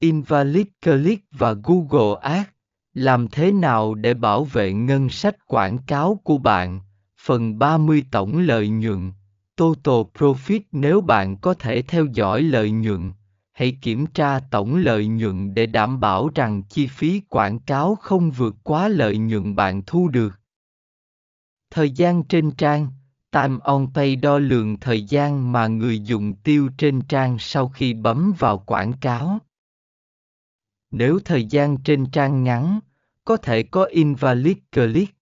Invalid Click và Google Ads. Làm thế nào để bảo vệ ngân sách quảng cáo của bạn? Phần 30 Tổng lợi nhuận Total Profit Nếu bạn có thể theo dõi lợi nhuận, hãy kiểm tra tổng lợi nhuận để đảm bảo rằng chi phí quảng cáo không vượt quá lợi nhuận bạn thu được. Thời gian trên trang Time on Pay đo lường thời gian mà người dùng tiêu trên trang sau khi bấm vào quảng cáo. Nếu thời gian trên trang ngắn, có thể có invalid click,